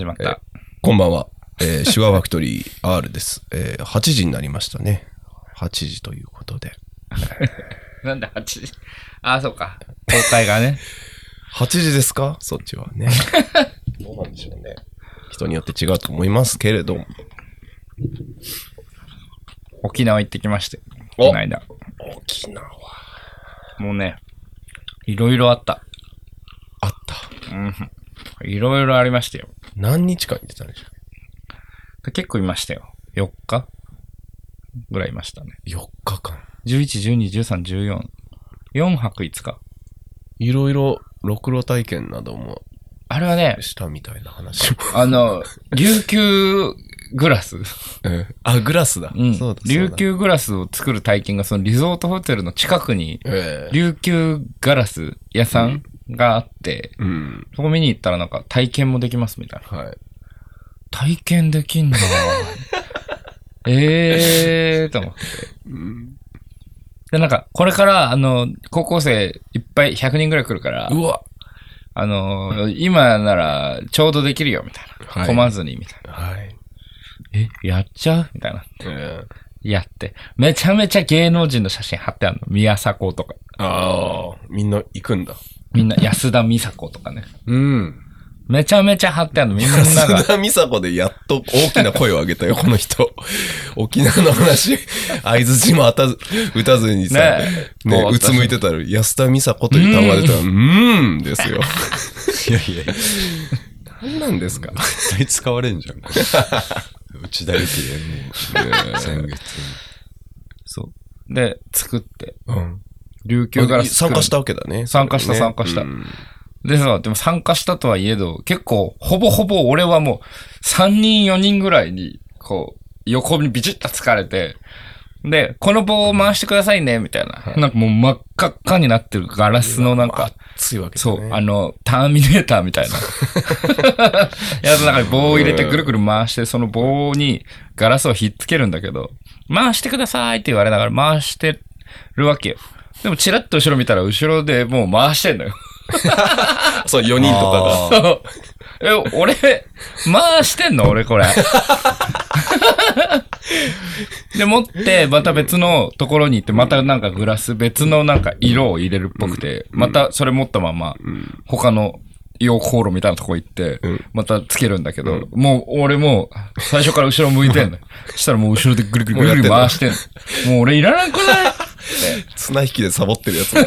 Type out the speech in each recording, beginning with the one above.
始まった。こんばんは。えー、シュワファクトリー R です。えー、8時になりましたね。8時ということで。なんで8時？あ、そうか。公開がね。8時ですか？そっちはね。どうなんでしょうね。人によって違うと思いますけれども。沖縄行ってきまして。おこの間。沖縄。もうね、いろいろあった。あった。うん。いろいろありましたよ。何日間行ってたんでしょ結構いましたよ。4日？ぐらいいましたね。う ?4 日間。11、12、13、14。4泊5日。いろいろ、ろくろ体験などもあれはね、したみたいな話も。あの、琉球グラス。うんあ、グラスだ。うん。そうだ。琉。球グラスを作る体験がそのリゾートホテルの近くに、えー琉球ガラス屋さんがあって、うん。そこ見に行ったらなんか体験もできますみたいな。はい。体験できんだ。え えーと思って。うんで、なんか、これから、あの、高校生いっぱい100人ぐらい来るから、うわ。あの、今ならちょうどできるよ、みたいな。はい混まずに、みたいな。はい。え、やっちゃう？みたいな。えーやって。めちゃめちゃ芸能人の写真貼ってあるの。宮迫とか。ああ、みんな行くんだ。みんな、安田美佐子とかね。うん。めちゃめちゃ貼ってあるの。みんなが。安田美佐子でやっと大きな声を上げたよ、この人。沖縄の話、合図字も当たず、打たずにさ、ねねこううつむいてたら、安田美佐子という単語が出たら、うーんですよ。いやいやいや、何なんですか？絶対使われんじゃん。こ れ内田有紀でもう、先月。そう。で、作って。うん。琉球ガラス参加したわけだね。参加した参加したうんでさ、でも参加したとはいえど、結構、ほぼほぼ俺はもう、3人4人ぐらいに、こう、横にビチッと疲れて、で、この棒を回してくださいね、みたいな。なんかもう真っ赤っかになってるガラスのなんか、熱いわけだね。そう、あの、ターミネーターみたいな。やつの中に棒を入れてぐるぐる回して、その棒にガラスをひっつけるんだけど、回してくださいって言われながら回してるわけよ。でもチラッと後ろ見たら後ろでもう回してんのよ。そう、4人とかが。そうえ、俺、回してんの俺これ。で、持って、また別のところに行って、またなんかグラス、別のなんか色を入れるっぽくて、またそれ持ったまま、他の溶鉱炉みたいなとこ行って、またつけるんだけど、もう俺もう最初から後ろ向いてんのよ。そしたらもう後ろでぐるぐるぐるぐる回してんの。もう俺いらなくない？綱引きでサボってるやつだ。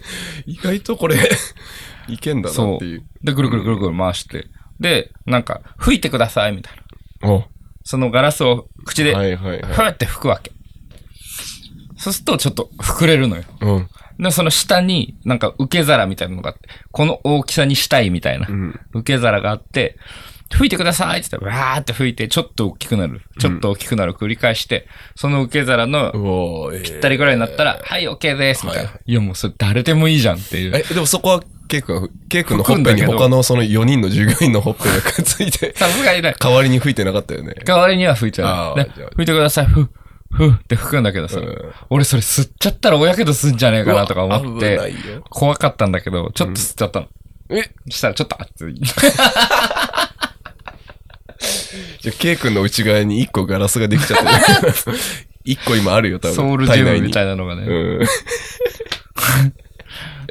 意外とこれ、いけんだなそっていうう。。で、ぐるぐるぐるぐる回して。で、なんか、吹いてください、みたいな。おそのガラスを口で、はいはいはいふーって吹くわけ。そうするとちょっと膨れるのよ。うん。で、その下になんか受け皿みたいなのがあって、この大きさにしたいみたいな、受け皿があって、吹いてくださいって言って、わーって吹いて、ちょっと大きくなる。ちょっと大きくなる繰り返して、その受け皿のぴったりぐらいになったら、はい、OK です、みたいな。いや、もうそれ誰でもいいじゃんっていう。え、でもそこは、ケイ君が、ケイ君のほっぺに他のその4人の従業員のほっぺがくっついて、さすがにね、代わりに吹いてなかったよね。代わりには吹いちゃう。であーじゃあ吹いてください、ふ、ふって吹くんだけどさ、うん俺それ吸っちゃったら大やけどすんじゃねえかなとか思って怖かったんだけど、ちょっと吸っちゃったの。え？そしたらちょっと熱い。じゃあ、ケイ君の内側に1個ガラスができちゃってる。1個今あるよ、多分。ソウルジムみたいな。なのがね。うん。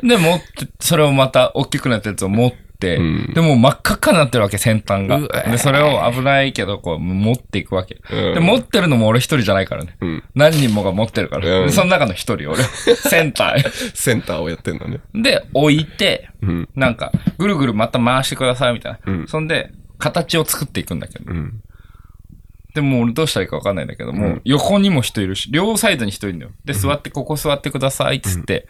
で、持って、それをまた大きくなったやつを持って、うんでもう真っ赤っかになってるわけ、先端が。で、それを危ないけど、こう、持っていくわけ。うんで、持ってるのも俺一人じゃないからね。うん。何人もが持ってるから。その中の一人、俺。センター。センターをやってんのね。で、置いて、うん。なんか、ぐるぐるまた回してくださいみたいな。うんそんで、形を作っていくんだけど。うん。でもう俺どうしたらいいかわかんないんだけども、横にも人いるし、両サイドに人いるんだよ。で、座って、ここ座ってくださいっつって、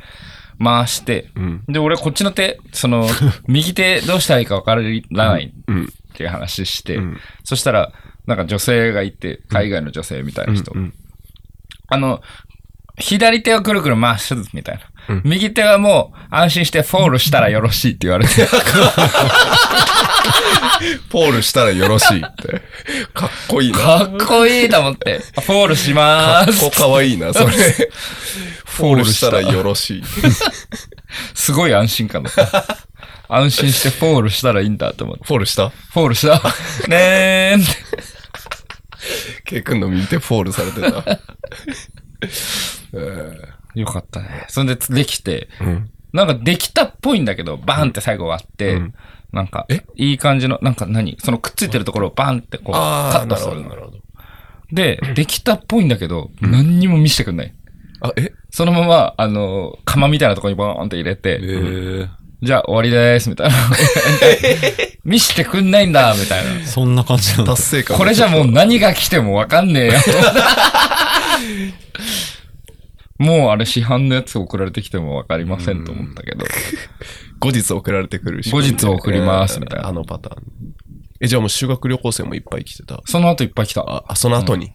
回して、うん。で、俺こっちの手、その、右手どうしたらいいかわからないうん。っていう話して、んそしたら、なんか女性がいて、海外の女性みたいな人。うん。あの、左手をくるくる回すみたいな。右手はもう安心してフォールしたらよろしいって言われて。フォールしたらよろしいって。かっこいいな。かっこいいと思って、フォールしまーす。かっこかわいいな、それ。フォールしたらよろしい。すごい安心感だった。安心してフォールしたらいいんだと思って。フォールした？フォールした。ねーん。ケイ君の見てフォールされてた。よかったね。そんでできて、うん。なんかできたっぽいんだけど、バーンって最後終わって、うんなんかえ、いい感じの、なんか何？そのくっついてるところをバーンってこう、カットするの。なるほど。で、できたっぽいんだけど、何にも見せてくんない。あ、え？そのまま、あの、釜みたいなところにボーンって入れて、えー、じゃあ終わりでーす、みたいな。見してくんないんだ、みたいな。そんな感じなんだ達。成感。これじゃもう何が来てもわかんねえよ。もうあれ市販のやつ送られてきてもわかりませんと思ったけど。後日送られてくるし。後日送りますみたいなあのパターン。え、じゃあもう修学旅行生もいっぱい来てた。その後いっぱい来た。あ、あその後に。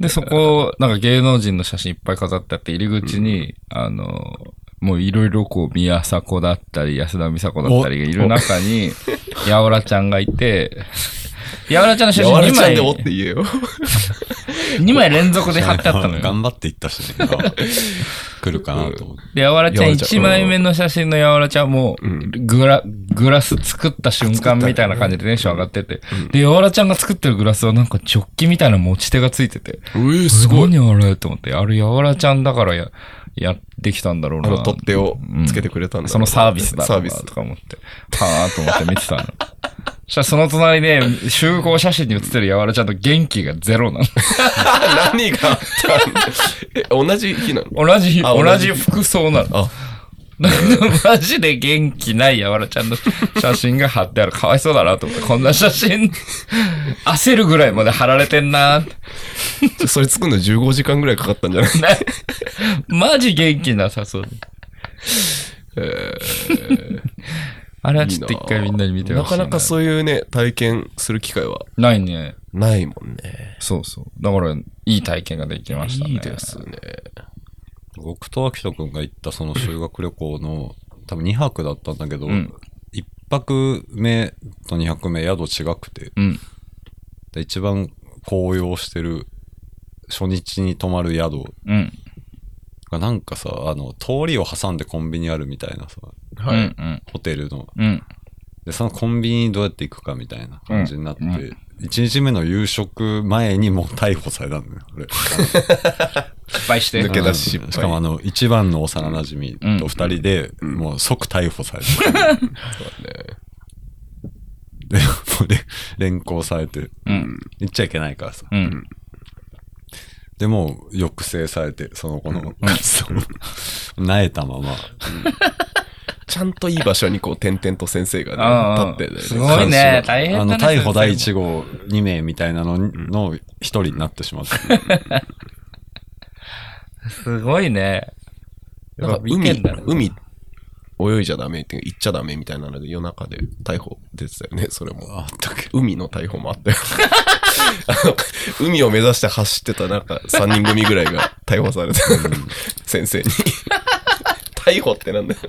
で、そこ、なんか芸能人の写真いっぱい飾ってあって、入り口に、あの、もういろいろこう、宮迫だったり、安田美沙子だったりがいる中に、やおらちゃんがいて、やおらちゃんの写真2やわらちゃん枚で、おって言えよ。2枚連続で貼ってあったのよ。頑張っていったしね。来るかなと思って。で、やわらちゃんやわらちゃん1枚目の写真のやわらちゃんも、グラ、グラス作った瞬間みたいな感じでテンション上がってて、で、やわらちゃんが作ってるグラスはなんかジョッキみたいな持ち手がついてて、うえ、すごい。何あれと思って、あれやわらちゃんだからや、やってきたんだろうな。あの取っ手をつけてくれたんだ、そのサービスだろうなサービスと。か思って、はぁと思って見てたの。そしたらその隣で集合写真に写ってるやわらちゃんと元気がゼロなの。何が？あったんだえ、同じ日なの？同じ日、あ同同じじ服装なの。あ、マジで元気ないやわらちゃんの写真が貼ってある。かわいそうだなと思って。こんな写真、焦るぐらいまで貼られてんなってそれ作るの15時間ぐらいかかったんじゃない？マジ元気なさそうで。あれはちょっと一回みんなに見てほしい、なかなかそういうね、体験する機会はないね。ないもんね。そうそう。だから、いい体験ができましたね。いいですね。僕と秋人くんが行ったその修学旅行の、多分2泊だったんだけど、ん1泊目と2泊目宿違くて、うん。で一番紅葉してる初日に泊まる宿うん。がなんかさ、あの、通りを挟んでコンビニあるみたいなさ、はい。うん。うん。ホテルの。うん。で、そのコンビニにどうやって行くかみたいな感じになって、うんう1日目の夕食前にもう逮捕されたんだよ、俺。失敗して。抜け出ししかもあの、一番の幼馴染と二人で、もう即逮捕されて、で、もうで、連行されて、うん。行っちゃいけないからさ。うん。でもう抑制されて、その子の活動を、萎えたまま、ちゃんといい場所にこう、点々と先生がね、立ってね。すごいね。大変あの。逮捕第先1号2名みたいなのの一人になってしまった。生 すごいね。なんか見てんだね海、海、泳いじゃダメっていうか行っちゃダメみたいなので夜中で逮捕出てたよね、それも。あったっけ海の逮捕もあったよ。あ の海を目指して走ってたなんか3人組ぐらいが逮捕された。先生に。逮捕ってなんだよ。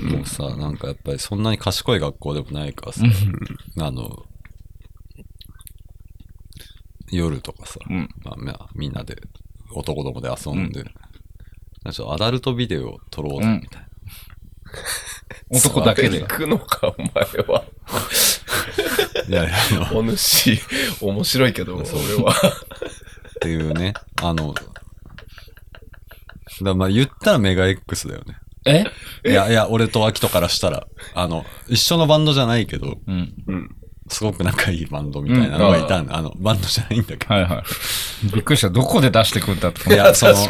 もうさ、なんかやっぱりそんなに賢い学校でもないからさ、あの、夜とかさ、うんまあまあ、みんなで男どもで遊んで、なんかちょっとアダルトビデオを撮ろうぜみたいな。男だけで行。くのか、お前は。いやいや、お主、面白いけど、俺は。っていうね、あの、だまあ言ったらメガ X だよね。え？いやいや、俺と秋人からしたら、あの、一緒のバンドじゃないけど、うん。うん。すごく仲いいバンドみたいなのがいたんだ。あの、バンドじゃないんだけど。はいはい。びっくりした。どこで出してくんだといや、その。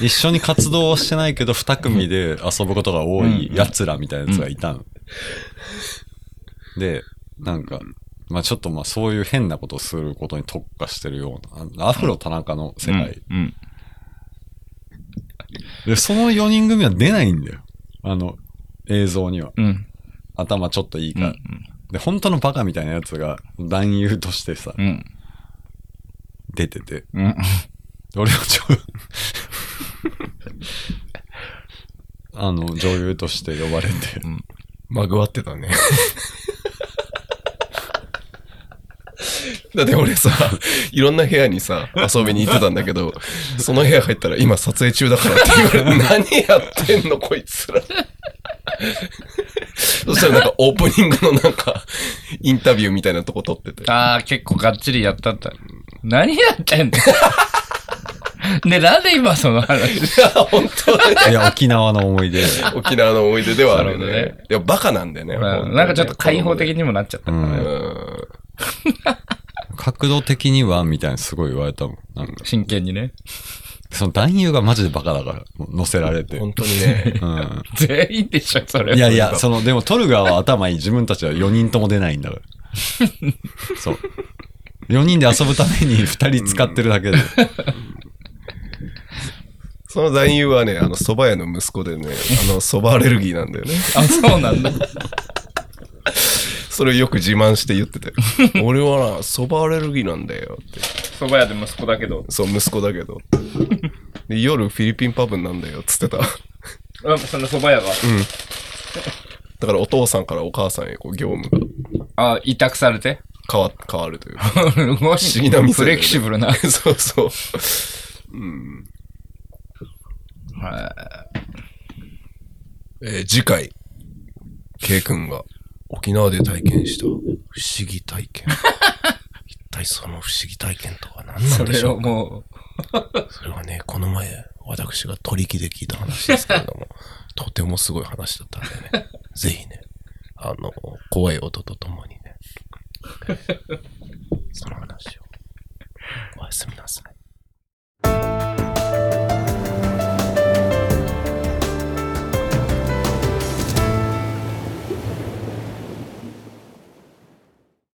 一緒に活動はしてないけど、二組で遊ぶことが多い奴らみたいなやつがいたの。で、なんか、まあちょっとまあそういう変なことをすることに特化してるような、アフロ田中の世界。うん。で、その4人組は出ないんだよ。あの、映像には。うん。頭ちょっといいから。うん。で、本当のバカみたいなやつが男優としてさ、うん。出てて。うん。俺はちょ、あの、女優として呼ばれて、まぐわってたね。だって俺さ、いろんな部屋にさ、遊びに行ってたんだけど、その部屋入ったら今撮影中だからって言われて、何やってんのこいつら。そしたらなんかオープニングのなんか、インタビューみたいなとこ撮ってて。ああ、結構がっちりやったんだ。何やってんの？ね、なんで今その話？いや、本当。いや、沖縄の思い出。沖縄の思い出ではあるね。いや、バカなんだよね。なんかちょっと開放的にもなっちゃったからね。うん角度的には、みたいなすごい言われたもん。なんか、真剣にね。その男優がマジでバカだから、乗せられて。本当にね。うん。全員でしょ、それ。いやいや、その、でも撮る側は頭いい。自分たちは4人とも出ないんだから。そう。4人で遊ぶために2人使ってるだけで。その男優はね、あの、蕎麦屋の息子でね、あの、蕎麦アレルギーなんだよね。あ、そうなんだ。それをよく自慢して言ってて。俺はな、蕎麦アレルギーなんだよって。蕎麦屋で息子だけど。そう、息子だけど。で夜フィリピンパブなんだよ、つってた。あ、その蕎麦屋が？だからお父さんからお母さんへこう業務があ、委託されて？変わ、変わるという。不思議な店だよねフレキシブルな。は いそうそう。えー次回、K 君が沖縄で体験した不思議体験。一体その不思議体験とは何なんでしょうもそれはね、この前、私が取りで聞いた話ですけれども、とてもすごい話だったんでね、ぜひね、あの、怖い音とともにね、その話を。おやすみなさい。